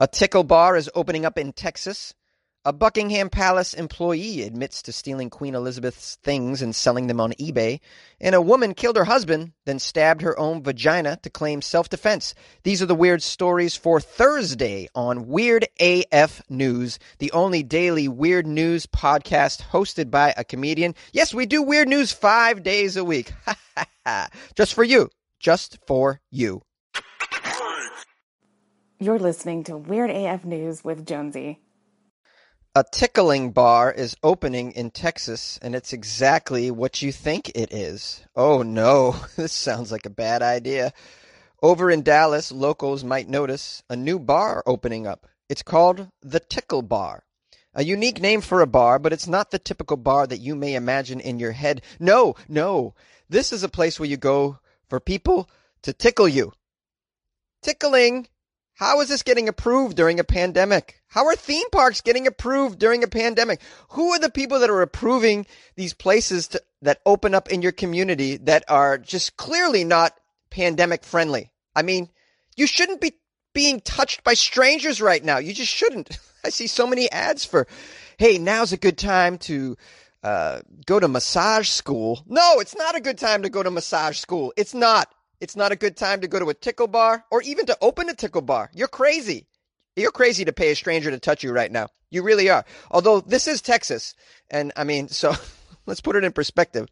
A tickle bar is opening up in Texas. A Buckingham Palace employee admits to stealing Queen Elizabeth's things and selling them on eBay. And a woman killed her husband, then stabbed her own vagina to claim self defense. These are the weird stories for Thursday on Weird AF News, the only daily weird news podcast hosted by a comedian. Yes, we do weird news five days a week. Just for you. Just for you. You're listening to Weird AF News with Jonesy. A tickling bar is opening in Texas, and it's exactly what you think it is. Oh no, this sounds like a bad idea. Over in Dallas, locals might notice a new bar opening up. It's called the Tickle Bar. A unique name for a bar, but it's not the typical bar that you may imagine in your head. No, no. This is a place where you go for people to tickle you. Tickling how is this getting approved during a pandemic? How are theme parks getting approved during a pandemic? Who are the people that are approving these places to, that open up in your community that are just clearly not pandemic friendly? I mean, you shouldn't be being touched by strangers right now. You just shouldn't. I see so many ads for, hey, now's a good time to uh, go to massage school. No, it's not a good time to go to massage school. It's not. It's not a good time to go to a tickle bar or even to open a tickle bar. You're crazy. You're crazy to pay a stranger to touch you right now. You really are. Although this is Texas. And I mean, so let's put it in perspective.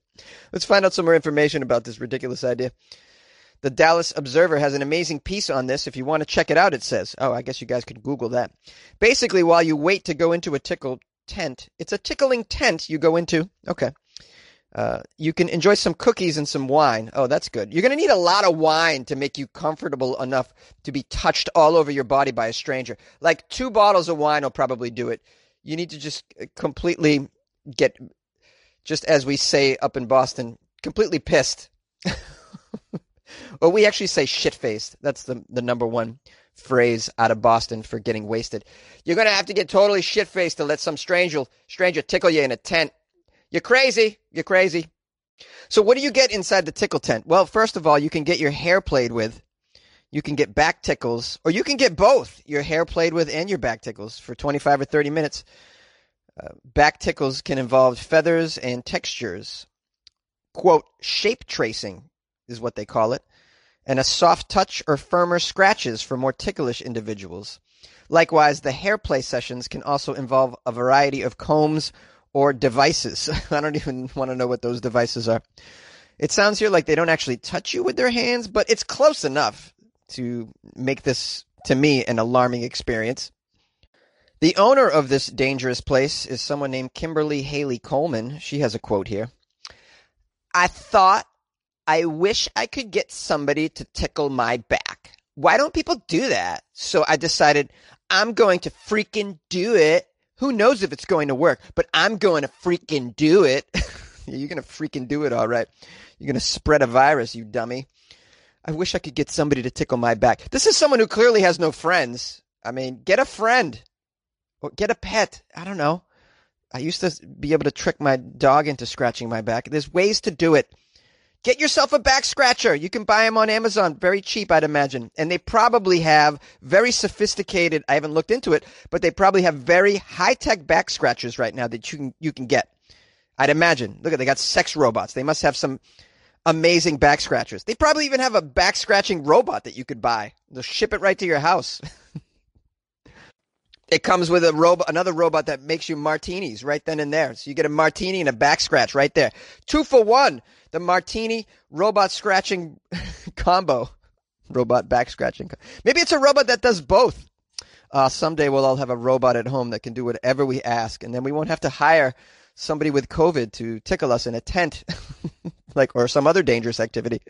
Let's find out some more information about this ridiculous idea. The Dallas Observer has an amazing piece on this. If you want to check it out, it says. Oh, I guess you guys could Google that. Basically, while you wait to go into a tickle tent, it's a tickling tent you go into. Okay. Uh, you can enjoy some cookies and some wine. Oh, that's good. You're going to need a lot of wine to make you comfortable enough to be touched all over your body by a stranger. Like two bottles of wine will probably do it. You need to just uh, completely get, just as we say up in Boston, completely pissed. well, we actually say shit faced. That's the, the number one phrase out of Boston for getting wasted. You're going to have to get totally shit faced to let some stranger, stranger tickle you in a tent you're crazy. You're crazy. So what do you get inside the tickle tent? Well, first of all, you can get your hair played with. You can get back tickles, or you can get both your hair played with and your back tickles for 25 or 30 minutes. Uh, back tickles can involve feathers and textures. Quote, shape tracing is what they call it, and a soft touch or firmer scratches for more ticklish individuals. Likewise, the hair play sessions can also involve a variety of combs or devices. I don't even want to know what those devices are. It sounds here like they don't actually touch you with their hands, but it's close enough to make this, to me, an alarming experience. The owner of this dangerous place is someone named Kimberly Haley Coleman. She has a quote here. I thought, I wish I could get somebody to tickle my back. Why don't people do that? So I decided I'm going to freaking do it who knows if it's going to work, but I'm going to freaking do it. You're going to freaking do it, all right. You're going to spread a virus, you dummy. I wish I could get somebody to tickle my back. This is someone who clearly has no friends. I mean, get a friend or get a pet. I don't know. I used to be able to trick my dog into scratching my back. There's ways to do it. Get yourself a back scratcher. You can buy them on Amazon, very cheap, I'd imagine. And they probably have very sophisticated. I haven't looked into it, but they probably have very high tech back scratchers right now that you can you can get. I'd imagine. Look at they got sex robots. They must have some amazing back scratchers. They probably even have a back scratching robot that you could buy. They'll ship it right to your house. it comes with a robot, another robot that makes you martinis right then and there. So you get a martini and a back scratch right there. Two for one the martini robot scratching combo. Robot back scratching. Maybe it's a robot that does both. Uh, someday we'll all have a robot at home that can do whatever we ask, and then we won't have to hire somebody with COVID to tickle us in a tent, like or some other dangerous activity.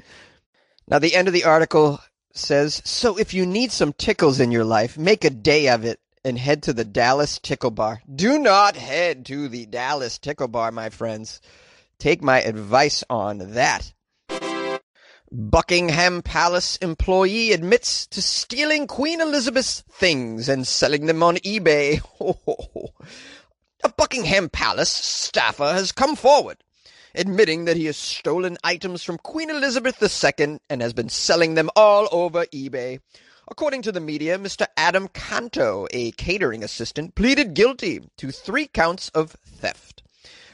Now, the end of the article says, "So if you need some tickles in your life, make a day of it and head to the Dallas Tickle Bar. Do not head to the Dallas Tickle Bar, my friends." Take my advice on that. Buckingham Palace employee admits to stealing Queen Elizabeth's things and selling them on eBay. A Buckingham Palace staffer has come forward, admitting that he has stolen items from Queen Elizabeth II and has been selling them all over eBay. According to the media, Mr. Adam Canto, a catering assistant, pleaded guilty to three counts of theft.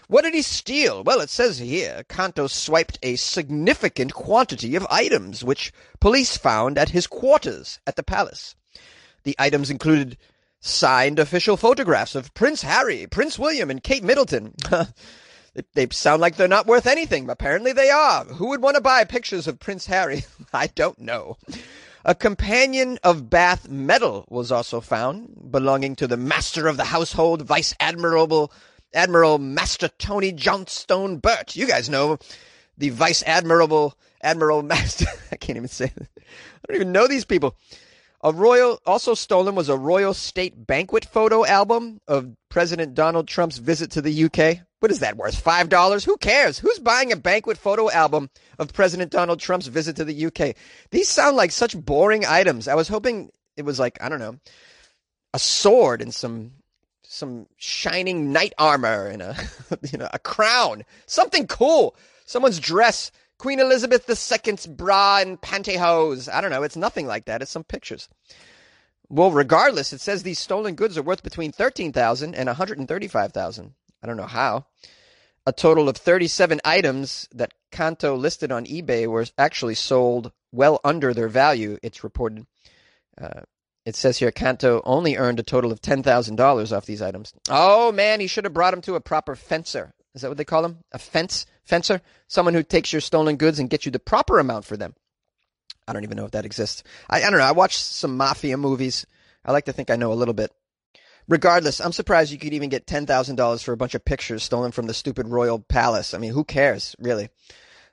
What did he steal? Well, it says here Canto swiped a significant quantity of items, which police found at his quarters at the palace. The items included signed official photographs of Prince Harry, Prince William, and Kate Middleton. they sound like they're not worth anything. But apparently they are. Who would want to buy pictures of Prince Harry? I don't know. A companion of Bath medal was also found, belonging to the master of the household, Vice Admiral Admiral Master Tony Johnstone Burt. You guys know the Vice Admiral Admiral Master. I can't even say. That. I don't even know these people. A royal also stolen was a royal state banquet photo album of President Donald Trump's visit to the UK. What is that worth? Five dollars? Who cares? Who's buying a banquet photo album of President Donald Trump's visit to the UK? These sound like such boring items. I was hoping it was like, I don't know, a sword and some some shining knight armor and a you know, a crown. Something cool. Someone's dress. Queen Elizabeth II's bra and pantyhose. I don't know. It's nothing like that. It's some pictures. Well, regardless, it says these stolen goods are worth between 13,000 and 135,000. I don't know how. A total of 37 items that Canto listed on eBay were actually sold well under their value, it's reported. Uh, it says here Canto only earned a total of $10,000 off these items. Oh man, he should have brought him to a proper fencer. Is that what they call him? A fence fencer? Someone who takes your stolen goods and gets you the proper amount for them. I don't even know if that exists. I, I don't know. I watched some mafia movies. I like to think I know a little bit regardless, I'm surprised you could even get ten thousand dollars for a bunch of pictures stolen from the stupid royal palace. I mean, who cares, really?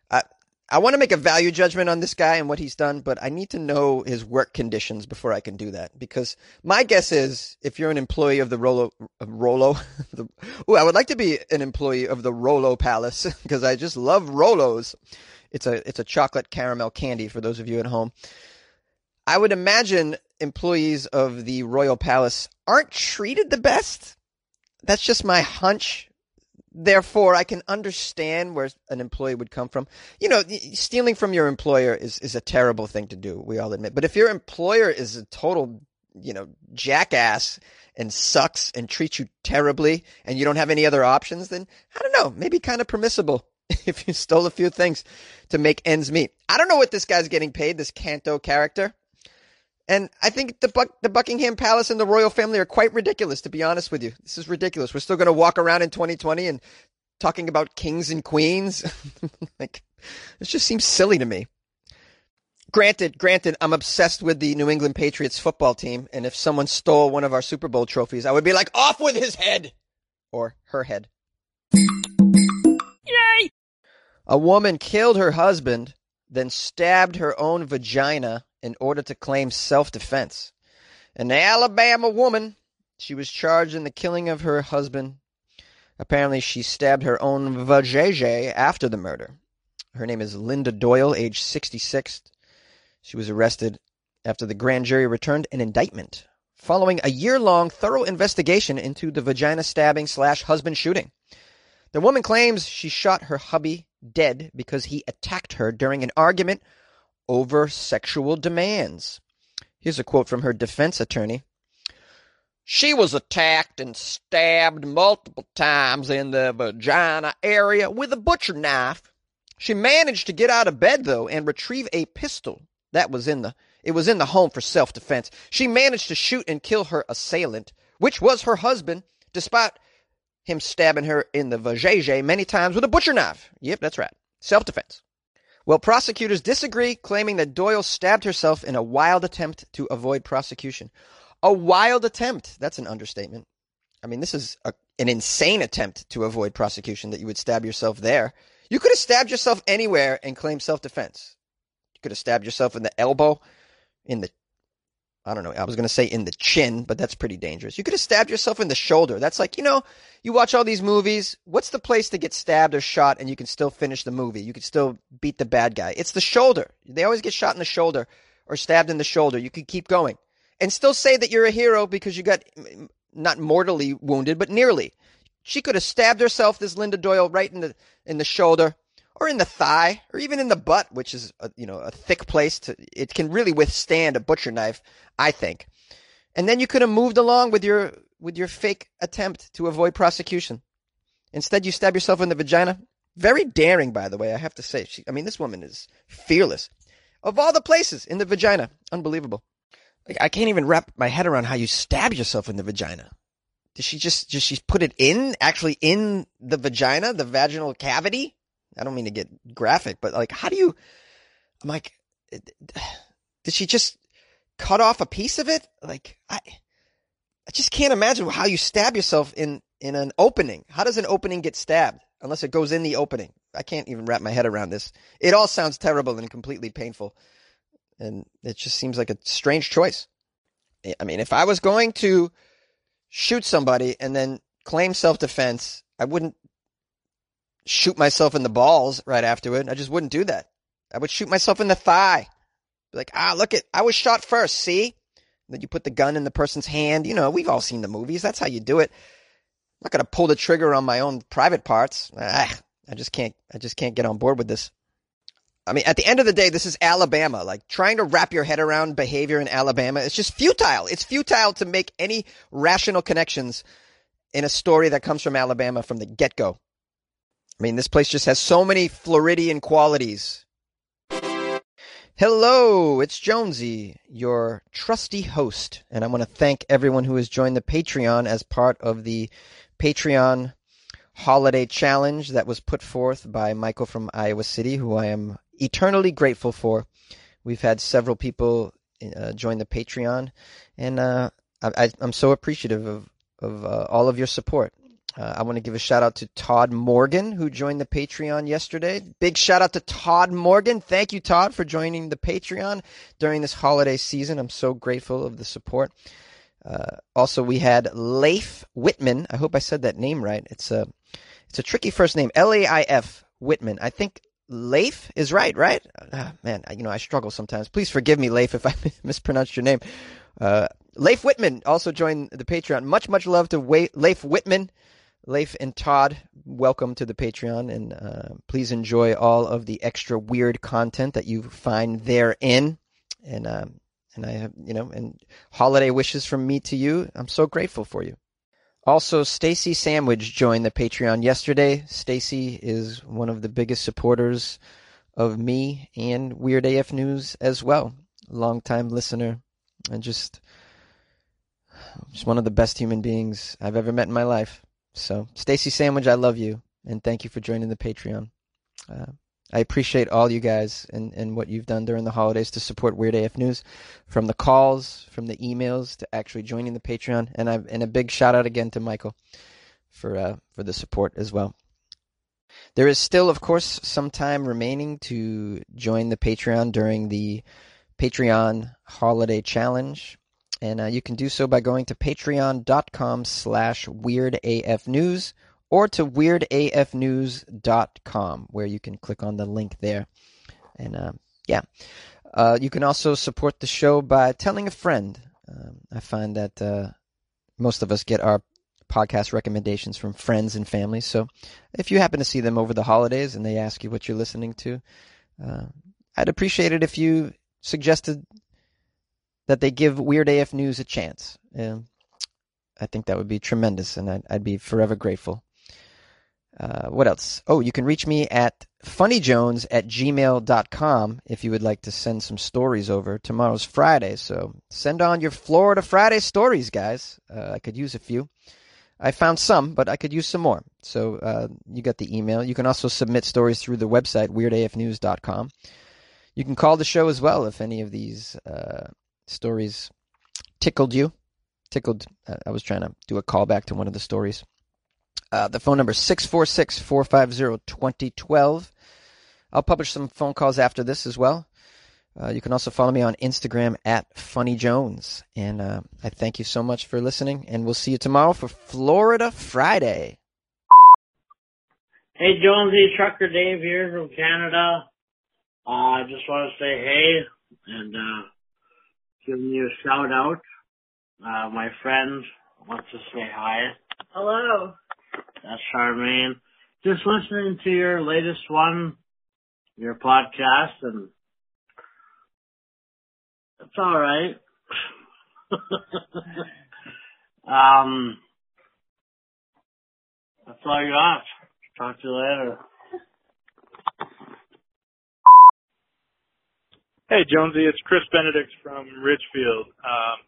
I I want to make a value judgment on this guy and what he's done, but I need to know his work conditions before I can do that. Because my guess is, if you're an employee of the Rolo, Rolo, the, ooh, I would like to be an employee of the Rolo Palace because I just love Rolos. It's a it's a chocolate caramel candy for those of you at home. I would imagine employees of the Royal Palace aren't treated the best. That's just my hunch. Therefore, I can understand where an employee would come from. You know, stealing from your employer is, is a terrible thing to do. We all admit. But if your employer is a total, you know, jackass and sucks and treats you terribly and you don't have any other options, then I don't know, maybe kind of permissible if you stole a few things to make ends meet. I don't know what this guy's getting paid, this Canto character. And I think the Buck, the Buckingham Palace and the royal family are quite ridiculous, to be honest with you. This is ridiculous. We're still going to walk around in 2020 and talking about kings and queens. like, this just seems silly to me. Granted, granted, I'm obsessed with the New England Patriots football team, and if someone stole one of our Super Bowl trophies, I would be like, off with his head! Or her head. Yay! A woman killed her husband, then stabbed her own vagina in order to claim self defense. An Alabama woman, she was charged in the killing of her husband. Apparently, she stabbed her own vajayjay after the murder. Her name is Linda Doyle, age 66. She was arrested after the grand jury returned an indictment following a year long thorough investigation into the vagina stabbing slash husband shooting. The woman claims she shot her hubby dead because he attacked her during an argument over sexual demands. Here's a quote from her defense attorney. She was attacked and stabbed multiple times in the vagina area with a butcher knife. She managed to get out of bed though and retrieve a pistol that was in the it was in the home for self-defense. She managed to shoot and kill her assailant, which was her husband, despite him stabbing her in the vajayjay many times with a butcher knife. Yep, that's right. Self-defense. Well, prosecutors disagree, claiming that Doyle stabbed herself in a wild attempt to avoid prosecution. A wild attempt. That's an understatement. I mean, this is a, an insane attempt to avoid prosecution that you would stab yourself there. You could have stabbed yourself anywhere and claimed self defense. You could have stabbed yourself in the elbow, in the I don't know. I was going to say in the chin, but that's pretty dangerous. You could have stabbed yourself in the shoulder. That's like, you know, you watch all these movies. What's the place to get stabbed or shot and you can still finish the movie? You can still beat the bad guy. It's the shoulder. They always get shot in the shoulder or stabbed in the shoulder. You can keep going and still say that you're a hero because you got not mortally wounded, but nearly. She could have stabbed herself, this Linda Doyle, right in the in the shoulder, or in the thigh, or even in the butt, which is a, you know a thick place to. It can really withstand a butcher knife, I think. And then you could have moved along with your with your fake attempt to avoid prosecution. Instead, you stab yourself in the vagina. Very daring, by the way. I have to say. She, I mean, this woman is fearless. Of all the places, in the vagina, unbelievable. Like, I can't even wrap my head around how you stab yourself in the vagina. Did she just, just she put it in, actually in the vagina, the vaginal cavity? I don't mean to get graphic, but like, how do you, I'm like, did she just cut off a piece of it? Like, I, I just can't imagine how you stab yourself in, in an opening. How does an opening get stabbed? Unless it goes in the opening. I can't even wrap my head around this. It all sounds terrible and completely painful. And it just seems like a strange choice. I mean, if I was going to shoot somebody and then claim self defense, I wouldn't shoot myself in the balls right afterward. I just wouldn't do that. I would shoot myself in the thigh. Be like, ah, look at, I was shot first. See? Then you put the gun in the person's hand. You know, we've all seen the movies. That's how you do it. I'm not to pull the trigger on my own private parts. Ah, I just can't, I just can't get on board with this. I mean, at the end of the day, this is Alabama. Like trying to wrap your head around behavior in Alabama, it's just futile. It's futile to make any rational connections in a story that comes from Alabama from the get go. I mean, this place just has so many Floridian qualities. Hello, it's Jonesy, your trusty host, and I want to thank everyone who has joined the Patreon as part of the Patreon holiday challenge that was put forth by Michael from Iowa City, who I am eternally grateful for. We've had several people uh, join the Patreon, and uh, I, am so appreciative of, of uh, all of your support. Uh, I want to give a shout out to Todd Morgan, who joined the Patreon yesterday. Big shout out to Todd Morgan. Thank you, Todd, for joining the Patreon during this holiday season. I'm so grateful of the support. Uh, also, we had Leif Whitman. I hope I said that name right. It's a it's a tricky first name. L A I F Whitman. I think Leif is right, right? Ah, man, you know I struggle sometimes. Please forgive me, Leif, if I mispronounced your name. Uh, Leif Whitman also joined the Patreon. Much, much love to Leif Whitman. Leif and Todd, welcome to the Patreon, and uh, please enjoy all of the extra weird content that you find therein. And um, and I have, you know, and holiday wishes from me to you. I'm so grateful for you. Also, Stacy Sandwich joined the Patreon yesterday. Stacy is one of the biggest supporters of me and Weird AF News as well. Longtime listener and just just one of the best human beings I've ever met in my life. So, Stacy Sandwich, I love you and thank you for joining the Patreon. Uh, I appreciate all you guys and, and what you've done during the holidays to support Weird AF News, from the calls, from the emails to actually joining the Patreon, and I and a big shout out again to Michael for uh, for the support as well. There is still, of course, some time remaining to join the Patreon during the Patreon Holiday Challenge, and uh, you can do so by going to patreon.com/slash weirdafnews or to weirdafnews.com where you can click on the link there. And uh, yeah, uh, you can also support the show by telling a friend. Um, I find that uh, most of us get our podcast recommendations from friends and family. So if you happen to see them over the holidays and they ask you what you're listening to, uh, I'd appreciate it if you suggested that they give Weird AF News a chance. Um, I think that would be tremendous, and I'd, I'd be forever grateful. Uh, what else? Oh, you can reach me at funnyjones at gmail.com if you would like to send some stories over. Tomorrow's Friday, so send on your Florida Friday stories, guys. Uh, I could use a few. I found some, but I could use some more. So uh, you got the email. You can also submit stories through the website, weirdafnews.com. You can call the show as well if any of these uh, stories tickled you. Tickled, uh, I was trying to do a callback to one of the stories. Uh, the phone number is 646 450 2012. I'll publish some phone calls after this as well. Uh, you can also follow me on Instagram at Funny Jones. And uh, I thank you so much for listening, and we'll see you tomorrow for Florida Friday. Hey, Jonesy, Trucker Dave here from Canada. Uh, I just want to say hey and uh, giving you a shout out. Uh, my friend wants to say hi. Hello. That's Charmaine. Just listening to your latest one your podcast, and it's all right. um, that's all you got. Talk to you later. Hey Jonesy, it's Chris Benedict from Ridgefield. Um,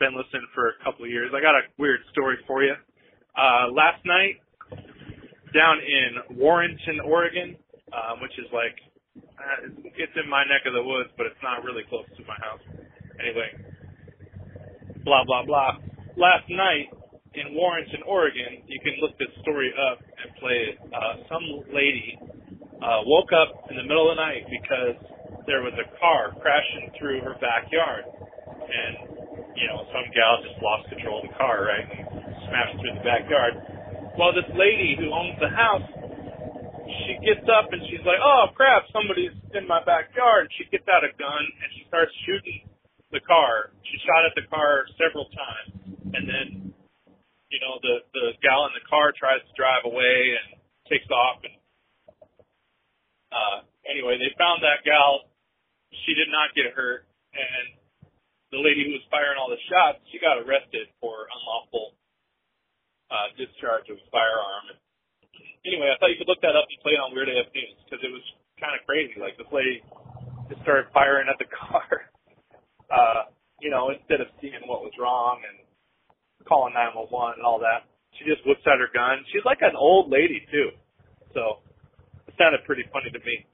been listening for a couple of years. I got a weird story for you. Uh, last night, down in Warrenton, Oregon, um, which is like, uh, it's in my neck of the woods, but it's not really close to my house. Anyway, blah, blah, blah. Last night in Warrenton, Oregon, you can look this story up and play it. Uh, some lady uh, woke up in the middle of the night because there was a car crashing through her backyard. And, you know, some gal just lost control of the car, right? And smashed through the backyard. Well, this lady who owns the house, she gets up and she's like, oh crap, somebody's in my backyard. She gets out a gun and she starts shooting the car. She shot at the car several times. And then, you know, the, the gal in the car tries to drive away and takes off and uh anyway, they found that gal she did not get hurt, and the lady who was firing all the shots, she got arrested for unlawful uh, discharge of a firearm. Anyway, I thought you could look that up and play it on Weird AF News because it was kind of crazy. Like this lady just started firing at the car, uh, you know, instead of seeing what was wrong and calling 911 and all that. She just whips out her gun. She's like an old lady too, so it sounded pretty funny to me.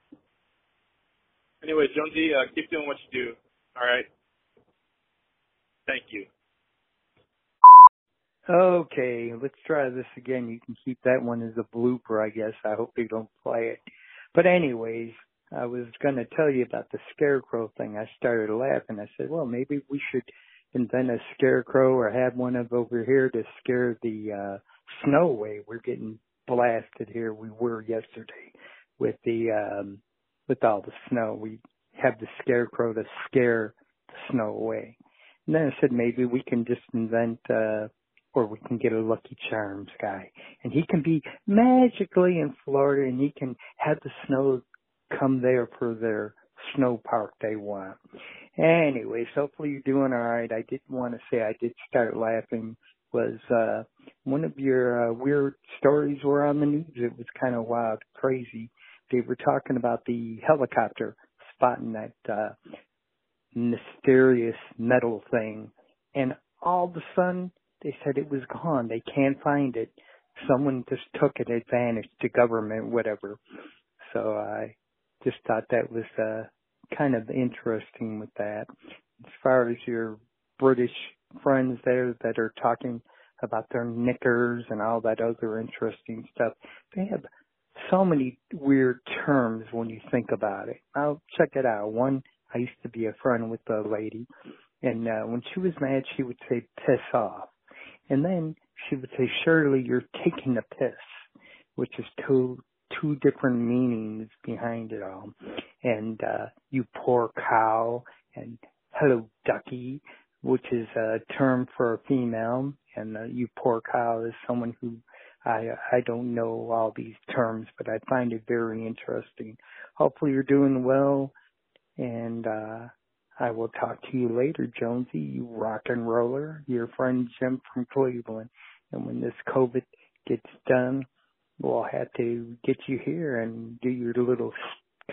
Anyway, Jonesy, uh, keep doing what you do. All right. Thank you. Okay, let's try this again. You can keep that one as a blooper, I guess. I hope you don't play it. But anyways, I was going to tell you about the scarecrow thing. I started laughing. I said, well, maybe we should invent a scarecrow or have one of over here to scare the uh snow away. We're getting blasted here. We were yesterday with the um with all the snow. We have the scarecrow to scare the snow away. And then I said maybe we can just invent uh or we can get a Lucky Charms guy. And he can be magically in Florida and he can have the snow come there for their snow park they want. Anyways, hopefully you're doing all right. I did want to say I did start laughing was uh one of your uh, weird stories were on the news. It was kind of wild, crazy. They were talking about the helicopter spotting that uh mysterious metal thing and all of a sudden they said it was gone. They can't find it. Someone just took it, vanished, the government, whatever. So I just thought that was uh kind of interesting with that. As far as your British friends there that are talking about their knickers and all that other interesting stuff, they have so many weird terms when you think about it. I'll check it out. One, I used to be a friend with a lady, and uh, when she was mad, she would say "piss off," and then she would say, "Surely you're taking a piss," which is two two different meanings behind it all. And uh, you poor cow, and hello ducky, which is a term for a female, and uh, you poor cow is someone who I I don't know all these terms, but I find it very interesting. Hopefully you're doing well, and uh, I will talk to you later, Jonesy. You rock and roller. Your friend Jim from Cleveland. And when this COVID gets done, we'll have to get you here and do your little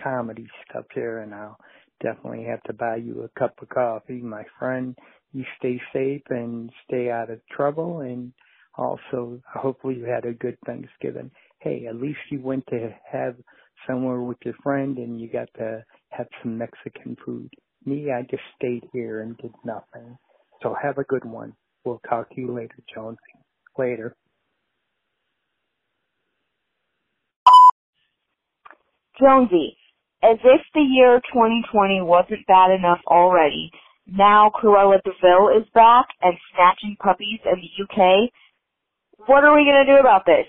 comedy stuff here, and I'll definitely have to buy you a cup of coffee, my friend. You stay safe and stay out of trouble and also hopefully you had a good Thanksgiving. Hey, at least you went to have somewhere with your friend and you got to have some Mexican food. Me, I just stayed here and did nothing. So have a good one. We'll talk to you later, Jonesy. Later. Jonesy, as if the year 2020 wasn't bad enough already, now Cruella de Vil is back and snatching puppies in the UK. What are we going to do about this?